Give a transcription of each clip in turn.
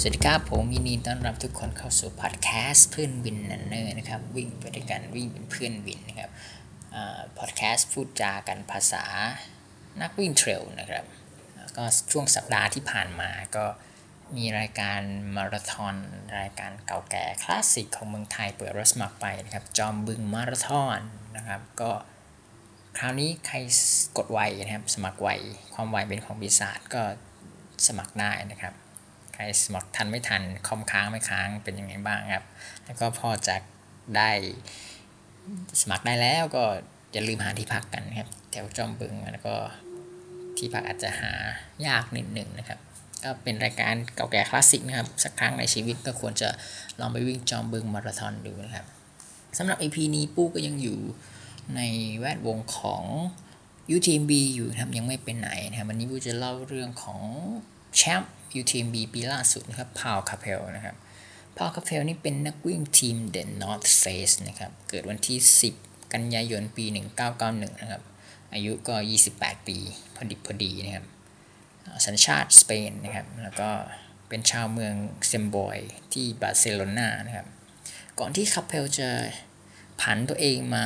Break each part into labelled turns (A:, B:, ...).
A: สวัสดีครับผมยินดีต้อนรับทุกคนเข้าสู่พอดแคสต์เพื่อนวินรันเนอร์นะครับวิ่งไปด้วยกันวิ่งเป็นเพื่อนวินนะครับพอดแคสต์พูดจากันภาษานักวิ่ง trail นะครับก็ช่วงสัปดาห์ที่ผ่านมาก็มีรายการมาราธอนรายการเก่าแก่คลาสสิกของเมืองไทยเปิดรับสมัครไปนะครับจอมบึงมาราธอนนะครับก็คราวนี้ใครกดไวนะครับสมัครไวความไวเป็นของปีศาจก็สมัครได้นะครับ ใครสมัครทันไม่ทันคอมค้างไม่ค้างเป็นยังไงบ้างครับ แล้วก็พอจะได้สมัครได้แล้วก็อย่าลืมหาที่พักกันครับแถวจอมบึงแล้วก็ที่พักอาจจะหายากนิดหนึ่งนะครับ ก็เป็นรายการเก่าแก่คลาสสิกนะครับ สักครั้งในชีวิตก็ควรจะลองไปวิ่งจอมบึงมาราธอนดูนะครับสำหรับ EP นี้ปู้ก็ยังอยู่ในแวดวงของ UTMB อยู่ครับยังไม่เป็นไหนนะครับวันนี้ปูจะเล่าเรื่องของ แชมป์ UTMB ปีล่าสุดนะครับพาวคาเพลนะครับพาวคาเพลนี่เป็นนักวิ่งทีม The North Face นะครับเกิดวันที่ 10 กันยายนปี 1991 นะครับ อายุก็ 28 ปี พอดิบพอดีนะครับสัญชาติสเปนนะครับ แล้วก็เป็นชาวเมืองเซนต์บอยที่บาร์เซโลนานะครับ ก่อนที่คาเพลจะผันตัวเองมา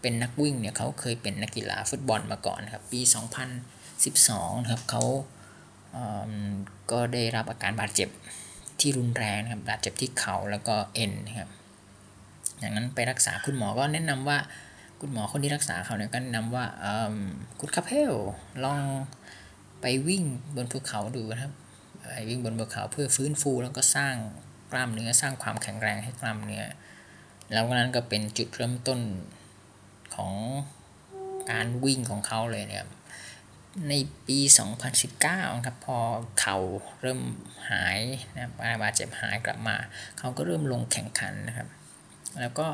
A: เป็นนักวิ่งเนี่ยเขาเคยเป็นนักกีฬาฟุตบอลมาก่อนครับ ปี 2012 นะครับเขา ก็ได้รับอาการบาดเจ็บที่รุนแรงนะครับบาดเจ็บที่เข่าแล้วก็เอ็นนะครับอย่างนั้นไปรักษาคุณหมอก็แนะนำว่าคุณหมอคนที่รักษาเขาเนี่ยก็แนะนำว่าคุณคาเพลลองไปวิ่งบนภูเขาดูนะครับไปวิ่งบนภูเขาเพื่อฟื้นฟูแล้วก็สร้างกล้ามเนื้อสร้างความแข็งแรงให้กล้ามเนื้อแล้วนั้นก็เป็นจุดเริ่มต้นของการวิ่งของเขาเลยเนี่ย ในปี 2019ครับพอเขาเริ่มหายนะบาดเจ็บหายกลับมา เขาก็เริ่มลงแข่งขันนะครับ แล้วก็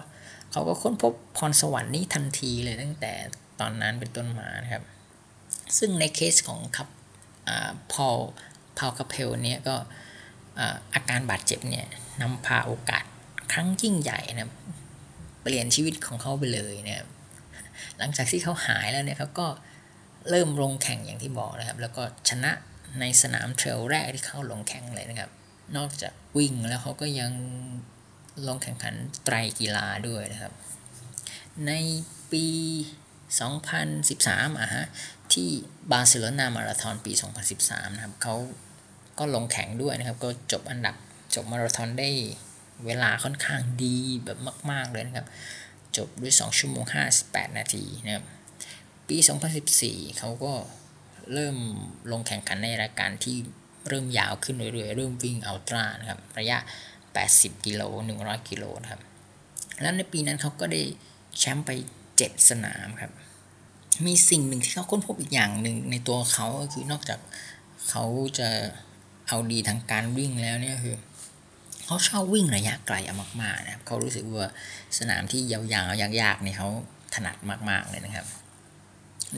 A: เขาก็ค้นพบพรสวรรค์นี้ทันทีเลยตั้งแต่ตอนนั้นเป็นต้นมานะครับ ซึ่งในเคสของครับพอพาวคาเพลเนี่ยก็อาการบาดเจ็บเนี่ยนำพาโอกาสครั้งยิ่งใหญ่นะเปลี่ยนชีวิตของเขาไปเลยนะหลังจากที่เขาหายแล้วเนี่ยเขาก็ เริ่มลงแข่งอย่างที่บอกนะครับ แล้วก็ชนะในสนามเทรลแรกที่เข้าลงแข่งเลยนะครับ นอกจากวิ่งแล้วเขาก็ยังลงแข่งขันไตรกีฬาด้วยนะครับ ในปี 2013อะฮะที่บาร์เซโลนามาราธอนปี 2013 นะครับเขาก็ลงแข่งด้วยนะครับ ก็จบอันดับจบมาราธอนได้เวลาค่อนข้างดีแบบมาก ๆ เลยนะครับ จบด้วย 2 ชั่วโมง 58 นาทีนะครับ ปี 2014 เขาก็เริ่มลงแข่งขันในรายการที่เริ่มยาวขึ้นเรื่อยๆ เริ่มวิ่งอัลตร้านะครับ ระยะ 80 กิโล 100 กิโลนะครับ แล้วในปีนั้นเขาก็ได้แชมป์ไป 7 สนามครับ มีสิ่งหนึ่งที่เขาค้นพบอีกอย่างหนึ่งในตัวเขาก็คือนอกจากเขาจะเอาดีทางการวิ่งแล้วเนี่ยคือเขาชอบวิ่งระยะไกลมากๆนะครับเขารู้สึกว่าสนามที่ยาวๆยากๆเนี่ยเขาถนัดมากๆเลยนะครับ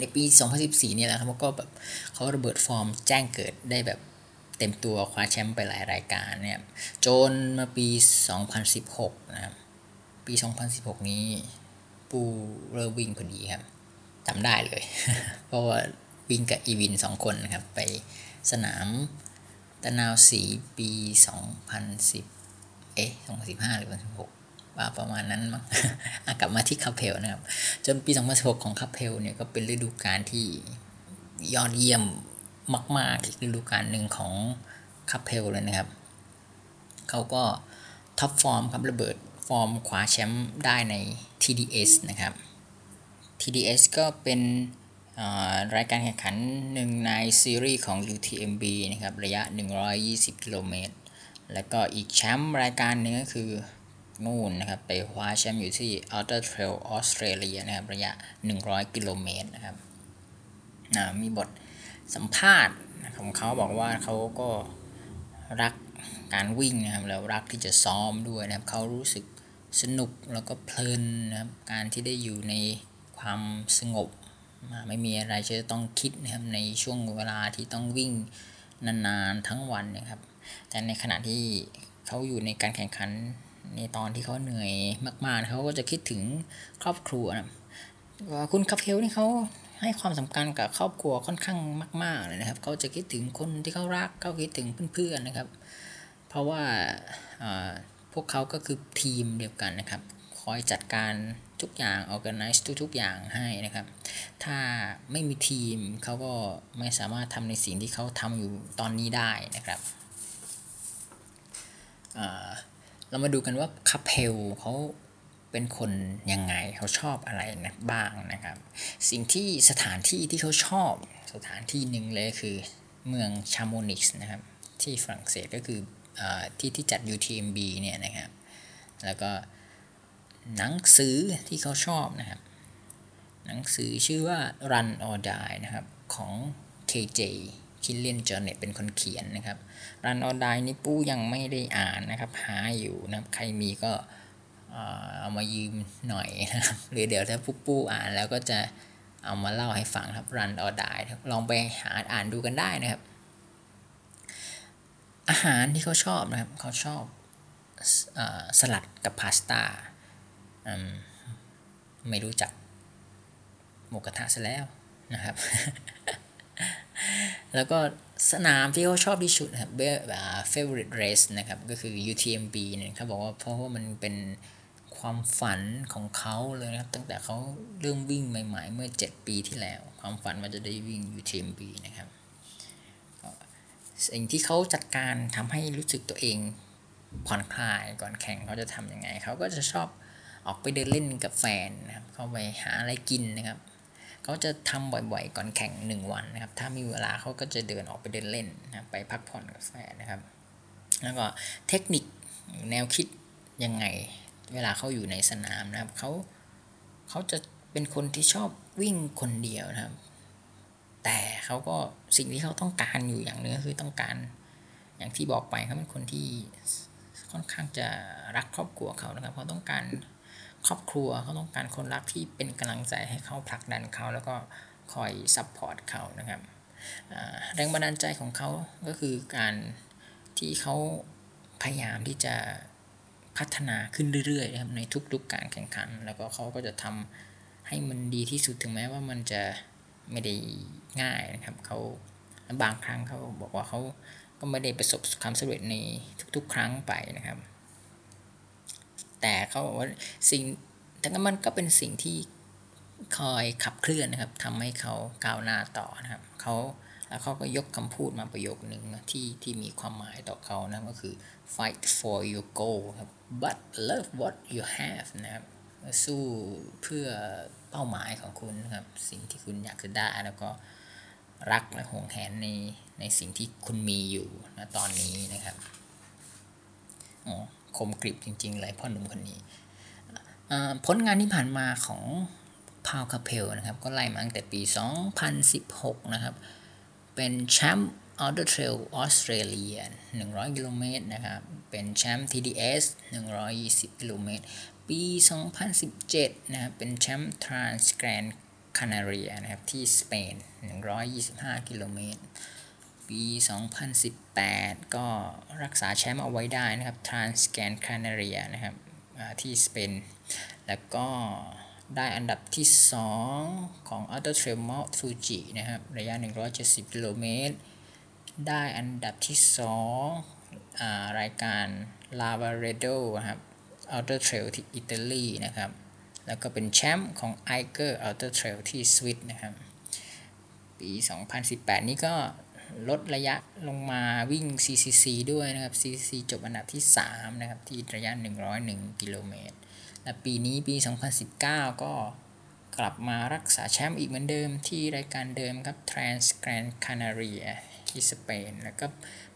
A: ในปี 2014 เนี่ยแหละครับก็แบบเขาระเบิดฟอร์มแจ้งเกิดได้แบบเต็มตัวคว้าแชมป์ไปหลายรายการเนี่ยจนมาปี 2016 นะครับ ปี 2016 นี้ปูเริ่มวิ่งพอดีครับจำได้เลย เพราะว่าวิ่งกับอีวินสองคนนะครับ ไปสนามตะนาวสีปี 2010 เอ๊ะ 2015 หรือ 2016 ประมาณนั้นมั้งกลับมาที่คาเพลนะครับ จนปี 2016 ของคาเพลเนี่ยก็เป็นฤดูกาลที่ยอดเยี่ยมมาก ๆ อีกฤดูกาลหนึ่งของคาเพลเลยนะครับ เขาก็ top form ครับระเบิดฟอร์มคว้าแชมป์ได้ใน TDS นะครับ TDS ก็เป็นรายการแข่งขันหนึ่งในซีรีส์ของ UTMB นะครับ ระยะ 120 กิโลเมตร แล้วก็อีกแชมป์รายการนึงก็คือ นู่นนะครับ ไปคว้าแชมป์อยู่ที่ Outer Trail ออสเตรเลียนะครับ ระยะ 100 กิโลเมตรนะครับมีบทสัมภาษณ์ของเขาบอกว่าเขาก็รักการวิ่งนะครับ แล้วรักที่จะซ้อมด้วยนะครับ เขารู้สึกสนุกแล้วก็เพลินนะครับ การที่ได้อยู่ในความสงบ ไม่มีอะไรจะต้องคิดนะครับในช่วงเวลาที่ต้องวิ่งนานๆทั้งวันนะครับ แต่ในขณะที่เขาอยู่ในการแข่งขัน ในตอนที่เขาเหนื่อยมากๆเขาก็จะคิดถึงครอบครัวนะคุณคาเพลนี่เขาให้ความสำคัญกับครอบครัวค่อนข้างมาก ๆเลยนะครับเขาจะคิดถึงคนที่เขารักเขาคิดถึงเพื่อนๆนะครับ เพราะว่าพวกเขาก็คือทีมเดียวกันนะครับ คอยจัดการทุกอย่าง organize ทุกๆอย่างให้นะครับ ถ้าไม่มีทีมเขาก็ไม่สามารถทำในสิ่งที่เขาทำอยู่ตอนนี้ได้นะครับ เรามาดูกันว่าคาเพลเขาเป็นคนยังไงเขาชอบอะไรนะบ้างนะครับ สิ่งที่สถานที่ที่เขาชอบสถานที่หนึ่งเลยคือเมืองชาโมนิกส์นะครับ ที่ฝรั่งเศสก็คืออที่ที่จัด UTMB เนี่ยนะครับ แล้วก็หนังสือที่เขาชอบนะครับ หนังสือชื่อว่า Run or Die นะครับของ KJ คิลเลียนจอเน็ตเป็นคนเขียนนะครับ Run or Die นี่ปู้ยังไม่ได้อ่านนะครับ หาอยู่นะใครมีก็เอามายืมหน่อยนะครับหรือเดี๋ยวถ้าปู้ปู้อ่านแล้วก็จะเอามาเล่าให้ฟังครับ Run or Die ลองไปหาอ่านดูกันได้นะครับ อาหารที่เขาชอบนะครับเขาชอบสลัดกับพาสต้าไม่รู้จักหมูกระทะซะแล้วนะครับ แล้วก็สนามที่เขาชอบที่สุดครับเบ favorite race นะครับ ก็คือ UTMB เนี่ยเขาบอกว่าเพราะว่ามันเป็นความฝันของเขาเลยนะครับ ตั้งแต่เขาเริ่มวิ่งใหม่ ๆ เมื่อ 7 ปีที่แล้ว ความฝันมันจะได้วิ่ง UTMB นะครับสิ่งที่เขาจัดการทำให้รู้สึกตัวเองผ่อนคลายก่อนแข่งเขาจะทำยังไง เขาก็จะชอบออกไปเดินเล่นกับแฟนนะครับ เข้าไปหาอะไรกินนะครับ เขาจะทำบ่อยๆ ก่อนแข่งหนึ่งวันนะครับ ถ้ามีเวลาเขาก็จะเดินออกไปเดินเล่นนะไปพักผ่อนกับแฟนนะครับ แล้วก็เทคนิคแนวคิดยังไง เวลาเขาอยู่ในสนามนะครับเขาเขาจะเป็นคนที่ชอบวิ่งคนเดียวนะครับ แต่เขาก็สิ่งที่เขาต้องการอยู่อย่างนึงก็คือต้องการ อย่างที่บอกไปเขาเป็นคนที่ค่อนข้างจะรักครอบครัวเขานะครับเขาต้องการ ครอบครัวเขาต้องการคนรักที่เป็นกำลังใจให้เขาผลักดันเขาแล้วก็คอย support เขานะครับแรงบันดาลใจของเขาก็คือการที่เขาพยายามที่จะพัฒนาขึ้นเรื่อยๆนะครับในทุกๆการแข่งขัน แล้วก็เขาก็จะทำให้มันดีที่สุดถึงแม้ว่ามันจะไม่ได้ง่ายนะครับเขาบางครั้งเขาบอกว่าเขาก็ไม่ได้ประสบความสำเร็จในทุกๆ ครั้งไปนะครับ แต่เขาบอกว่าสิ่งแต่ก็มันก็เป็นสิ่งที่คอยขับเคลื่อนนะครับทำให้เขาก้าวหน้าต่อนะครับเขาแล้วเขาก็ยกคำพูดมาประโยคหนึ่งที่ที่มีความหมายต่อเขานะก็คือ fight for your goal ครับ but love what you have นะครับสู้เพื่อเป้าหมายของคุณนะครับสิ่งที่คุณอยากจะได้แล้วก็รักและห่วงแหนในในสิ่งที่คุณมีอยู่ณตอนนี้นะครับอ๋อ คมกริบจริงๆเลยพ่อหนุ่มคนนี้ผลงานที่ผ่านมาของพาวคาเพลนะครับก็ไล่มาตั้งแต่ปี 2016 นะครับ เป็นแชมป์ออเดอร์เทรลออสเตรเลีย100 กิโลเมตรนะครับ เป็นแชมป์ TDS 120 กิโลเมตร ปี 2017 นะครับ เป็นแชมป์ทรานส์แกรนคานาเรียนะครับ ที่สเปน 125 กิโลเมตร ปี 2018 ก็รักษาแชมป์เอาไว้ได้นะครับ Transcan Canaria นะครับที่สเปน แล้วก็ได้อันดับที่ 2 ของ Auto Trail Mount Fuji นะครับ ระยะ 170 กิโลเมตร ได้อันดับที่ 2 รายการ Lavaredo นะครับ Auto Trail ที่อิตาลีนะครับ แล้วก็เป็นแชมป์ของ i g e r Auto Trail ที่สวิตนะครับ ปี 2018 นี้ก็ ลดระยะลงมาวิ่ง CCC ด้วยนะครับ CCC จบอันดับที่ 3 นะครับ ที่ระยะ 101 กิโลเมตร และปีนี้ปี 2019 ก็กลับมารักษาแชมป์อีกเหมือนเดิมที่รายการเดิมครับ Trans Gran Canaria ที่สเปน แล้วก็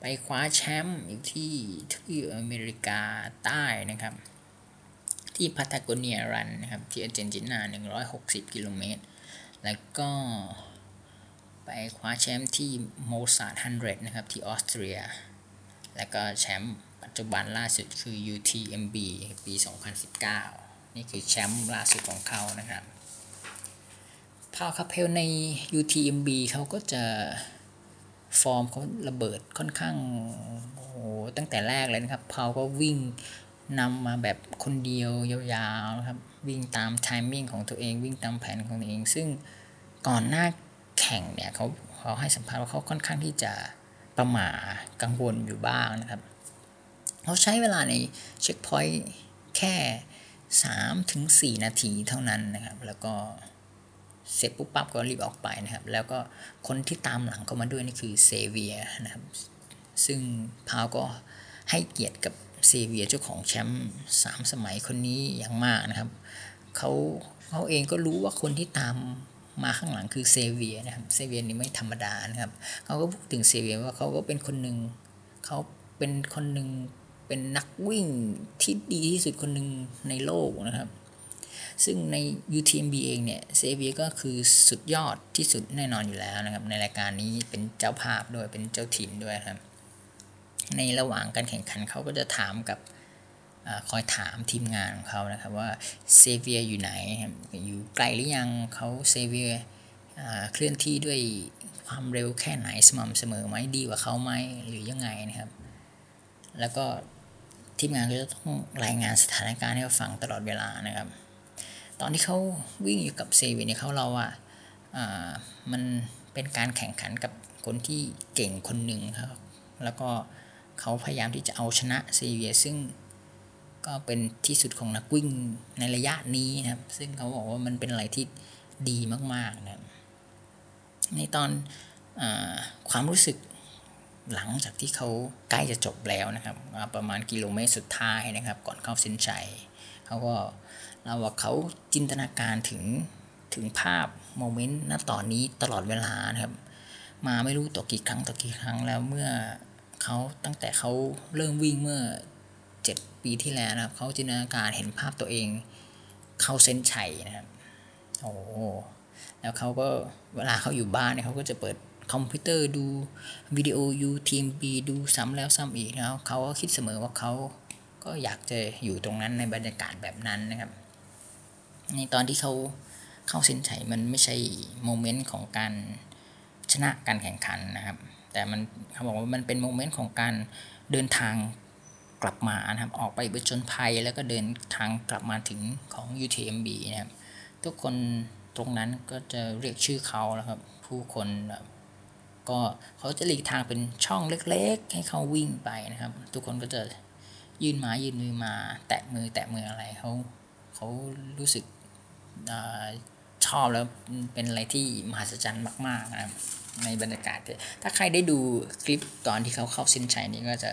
A: ไปคว้าแชมป์อีกที่ที่อเมริกาใต้นะครับ ที่ Patagonia Run นะครับ ที่อาร์เจนตินา 160 กิโลเมตร แล้วก็ ไปคว้าแชมป์ที่โมซาร์ท100นะครับที่ออสเตรีย แล้วก็แชมป์ปัจจุบันล่าสุดคือ UTMB ปี 2019 นี่คือแชมป์ล่าสุดของเขานะครับพาวคาเพลใน UTMB เขาก็จะฟอร์มเขาระเบิดค่อนข้างโอ้โหตั้งแต่แรกเลยนะครับพาวก็วิ่งนำมาแบบคนเดียวยาวๆนะครับ วิ่งตาม timing ของตัวเองวิ่งตามแผนของตัวเอง ซึ่งก่อนหน้า แข่งเนี่ยเขาเขาให้สัมภาษณ์ว่าเขาค่อนข้างที่จะประหม่ากังวลอยู่บ้างนะครับเขาใช้เวลาใน checkpointแค่3ถึง4นาทีเท่านั้นนะครับ แล้วก็เสร็จปุ๊บปั๊บก็รีบออกไปนะครับ แล้วก็คนที่ตามหลังเข้ามาด้วยนี่คือเซเวียนะครับ ซึ่งพาวก็ให้เกียรติกับเซเวียเจ้าของแชมป์สามสมัยคนนี้อย่างมากนะครับเขาเขาเองก็รู้ว่าคนที่ตาม มาข้างหลังคือเซเวียนะครับเซเวียนี่ไม่ธรรมดานะครับเขาก็พูดถึงเซเวียว่าเขาก็เป็นคนหนึ่งเขาเป็นคนหนึ่งเป็นนักวิ่งที่ดีที่สุดคนหนึ่งในโลกนะครับ ซึ่งใน UTMB เองเนี่ยเซเวียก็คือสุดยอดที่สุดแน่นอนอยู่แล้วนะครับ ในรายการนี้เป็นเจ้าภาพด้วยเป็นเจ้าถิ่นด้วยครับ ในระหว่างการแข่งขันเขาก็จะถามกับ คอยถามทีมงานของเขานะครับว่าเซเวียอยู่ไหน อยู่ไกลหรือยังเขาเซเวียเคลื่อนที่ด้วยความเร็วแค่ไหนสม่ำเสมอไหมดีกว่าเขาไหมหรือยังไงนะครับ แล้วก็ทีมงานก็จะต้องรายงานสถานการณ์ให้เขาฟังตลอดเวลานะครับ ตอนที่เขาวิ่งอยู่กับเซเวียเนี่ยเขาเราว่ามันเป็นการแข่งขันกับคนที่เก่งคนหนึ่งครับ แล้วก็เขาพยายามที่จะเอาชนะเซเวียซึ่ง ก็เป็นที่สุดของนักวิ่งในระยะนี้นะครับ ซึ่งเขาบอกว่ามันเป็นอะไรที่ดีมากๆนะครับในตอนอความรู้สึกหลังจากที่เขาใกล้จะจบแล้วนะครับ ประมาณกิโลเมตรสุดท้ายนะครับ ก่อนเข้าเส้นชัยเขาก็เราว่าเขาจินตนาการถึงถึงภาพโมเมนต์ณตอนนี้ตลอดเวลานะครับ มาไม่รู้ต่อกี่ครั้งต่อกี่ครั้งแล้วเมื่อเขาตั้งแต่เขาเริ่มวิ่งเมื่อ ปีที่แล้วนะครับเขาจินตนาการเห็นภาพตัวเองเข้าเส้นชัยนะครับโอ้แล้วเขาก็เวลาเขาอยู่บ้านเนี่ยเขาก็จะเปิดคอมพิวเตอร์ดูวิดีโอยูทีมบีดูซ้ำแล้วซ้ำอีกแล้วเขาก็คิดเสมอว่าเขาก็อยากจะอยู่ตรงนั้นในบรรยากาศแบบนั้นนะครับในตอนที่เขาเข้าเส้นชัยมันไม่ใช่โมเมนต์ของการชนะการแข่งขันนะครับ แต่มันเขาบอกว่ามันเป็นโมเมนต์ของการเดินทาง กลับมานะครับออกไปไปจนภัยแล้วก็เดินทางกลับมาถึงของ UTMB นะครับทุกคนตรงนั้นก็จะเรียกชื่อเขาแล้วครับผู้คนก็เขาจะหลีกทางเป็นช่องเล็กๆ ให้เขาวิ่งไปนะครับ ทุกคนก็จะยื่นมายื่นมือมา แตะมือแตะมืออะไรเขาเขารู้สึกอชอบแล้วเป็นอะไรที่มหัศจรรย์มากๆนะครับในบรรยากาศถ้าใครได้ดูคลิปตอนที่เขาเข้าเส้นชัยนี่ก็จะ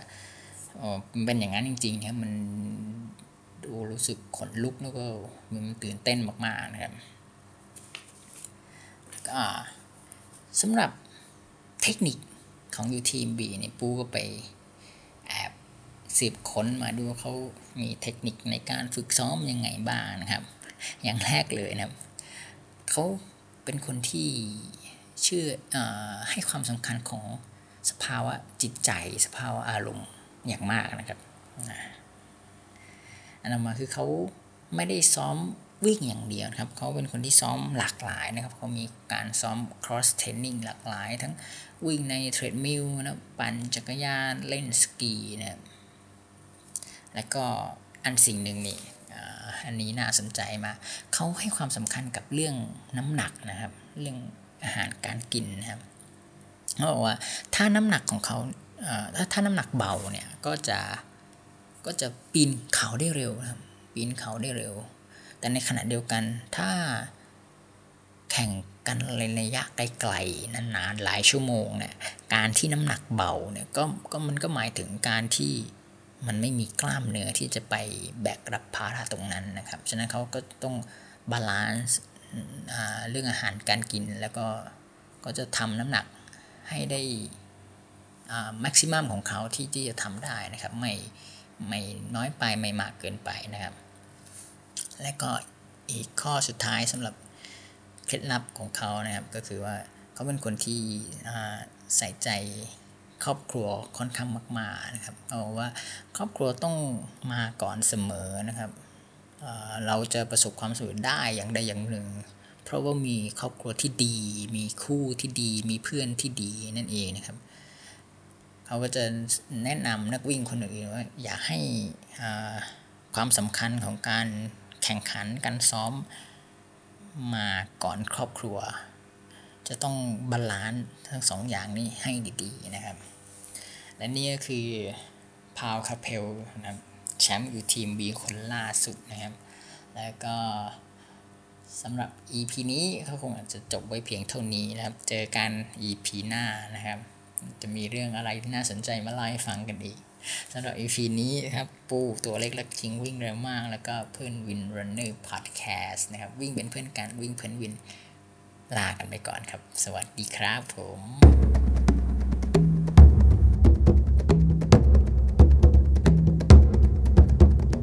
A: มันเป็นอย่างนั้นจริง ๆ ครับ มันดูรู้สึกขนลุกแล้วก็มันตื่นเต้นมากๆนะครับก็สำหรับเทคนิคของ UTMB เนี่ยปูก็ไปแอบสืบค้นมาดูว่าเขามีเทคนิคในการฝึกซ้อมยังไงบ้างนะครับ อย่างแรกเลยนะครับเขาเป็นคนที่เชื่ออให้ความสำคัญของสภาวะจิตใจ สภาวะอารมณ์ อย่างมากนะครับอันนั้นมาคือเขาไม่ได้ซ้อมวิ่งอย่างเดียวครับเขาเป็นคนที่ซ้อมหลากหลายนะครับเขามีการซ้อม cross training หลากหลาย ทั้งวิ่งในเทรดมิลนะปั่นจักรยานเล่นสกีนะแล้วก็อันสิ่งหนึ่งนี่อันนี้น่าสนใจมาเขาให้ความสำคัญกับเรื่องน้ำหนักนะครับ เรื่องอาหารการกินนะครับเขาบอกว่าถ้าน้ำหนักของเขา ถ้าถ้าน้ำหนักเบาเนี่ยก็จะก็จะปีนเขาได้เร็วครับปีนเขาได้เร็ว แต่ในขณะเดียวกันถ้าแข่งกันระยะไกลๆนานๆหลายชั่วโมงเนี่ยการที่น้ำหนักเบาเนี่ยก็ก็มันก็หมายถึงการที่มันไม่มีกล้ามเนื้อที่จะไปแบกรับภาระตรงนั้นนะครับ ฉะนั้นเขาก็ต้อง balance เรื่องอาหารการกินแล้วก็ก็จะทำน้ำหนักให้ได้ maximum ของเขาที่ที่จะทำได้นะครับ ไม่ไม่น้อยไปไม่มากเกินไปนะครับ และก็อีกข้อสุดท้ายสำหรับเคล็ดลับของเขานะครับ ก็คือว่าเขาเป็นคนที่ใส่ใจครอบครัวค่อนข้างมาก ๆนะครับเอาว่าครอบครัวต้องมาก่อนเสมอนะครับเเราจะประสบความสำเร็จได้อย่างใดอย่างหนึ่ง เพราะว่ามีครอบครัวที่ดี มีคู่ที่ดี มีเพื่อนที่ดีนั่นเองนะครับ เขาก็จะแนะนำนักวิ่งคนอื่นว่าอยากให้ความสำคัญของการแข่งขันการซ้อมมาก่อนครอบครัว จะต้อง balance ทั้งสองอย่างนี้ให้ดีๆนะครับ และนี่ก็คือ Pau Capell นะครับแชมป์ UTMB คนล่าสุดนะครับ แล้วก็สำหรับ EP นี้เขาคงอาจจะจบไว้เพียงเท่านี้นะครับ เจอกัน EP หน้านะครับ จะมีเรื่องอะไรที่น่าสนใจมาเล่าให้ฟังกันอีกสำหรับ EP นี้นะครับปูตัวเล็กและจริงวิ่งเร็วมาก แล้วก็เพื่อนวินรันเนอร์พอดแคสต์นะครับ วิ่งเป็นเพื่อนกันวิ่งเพื่อนวินลากันไปก่อนครับ สวัสดีครับผม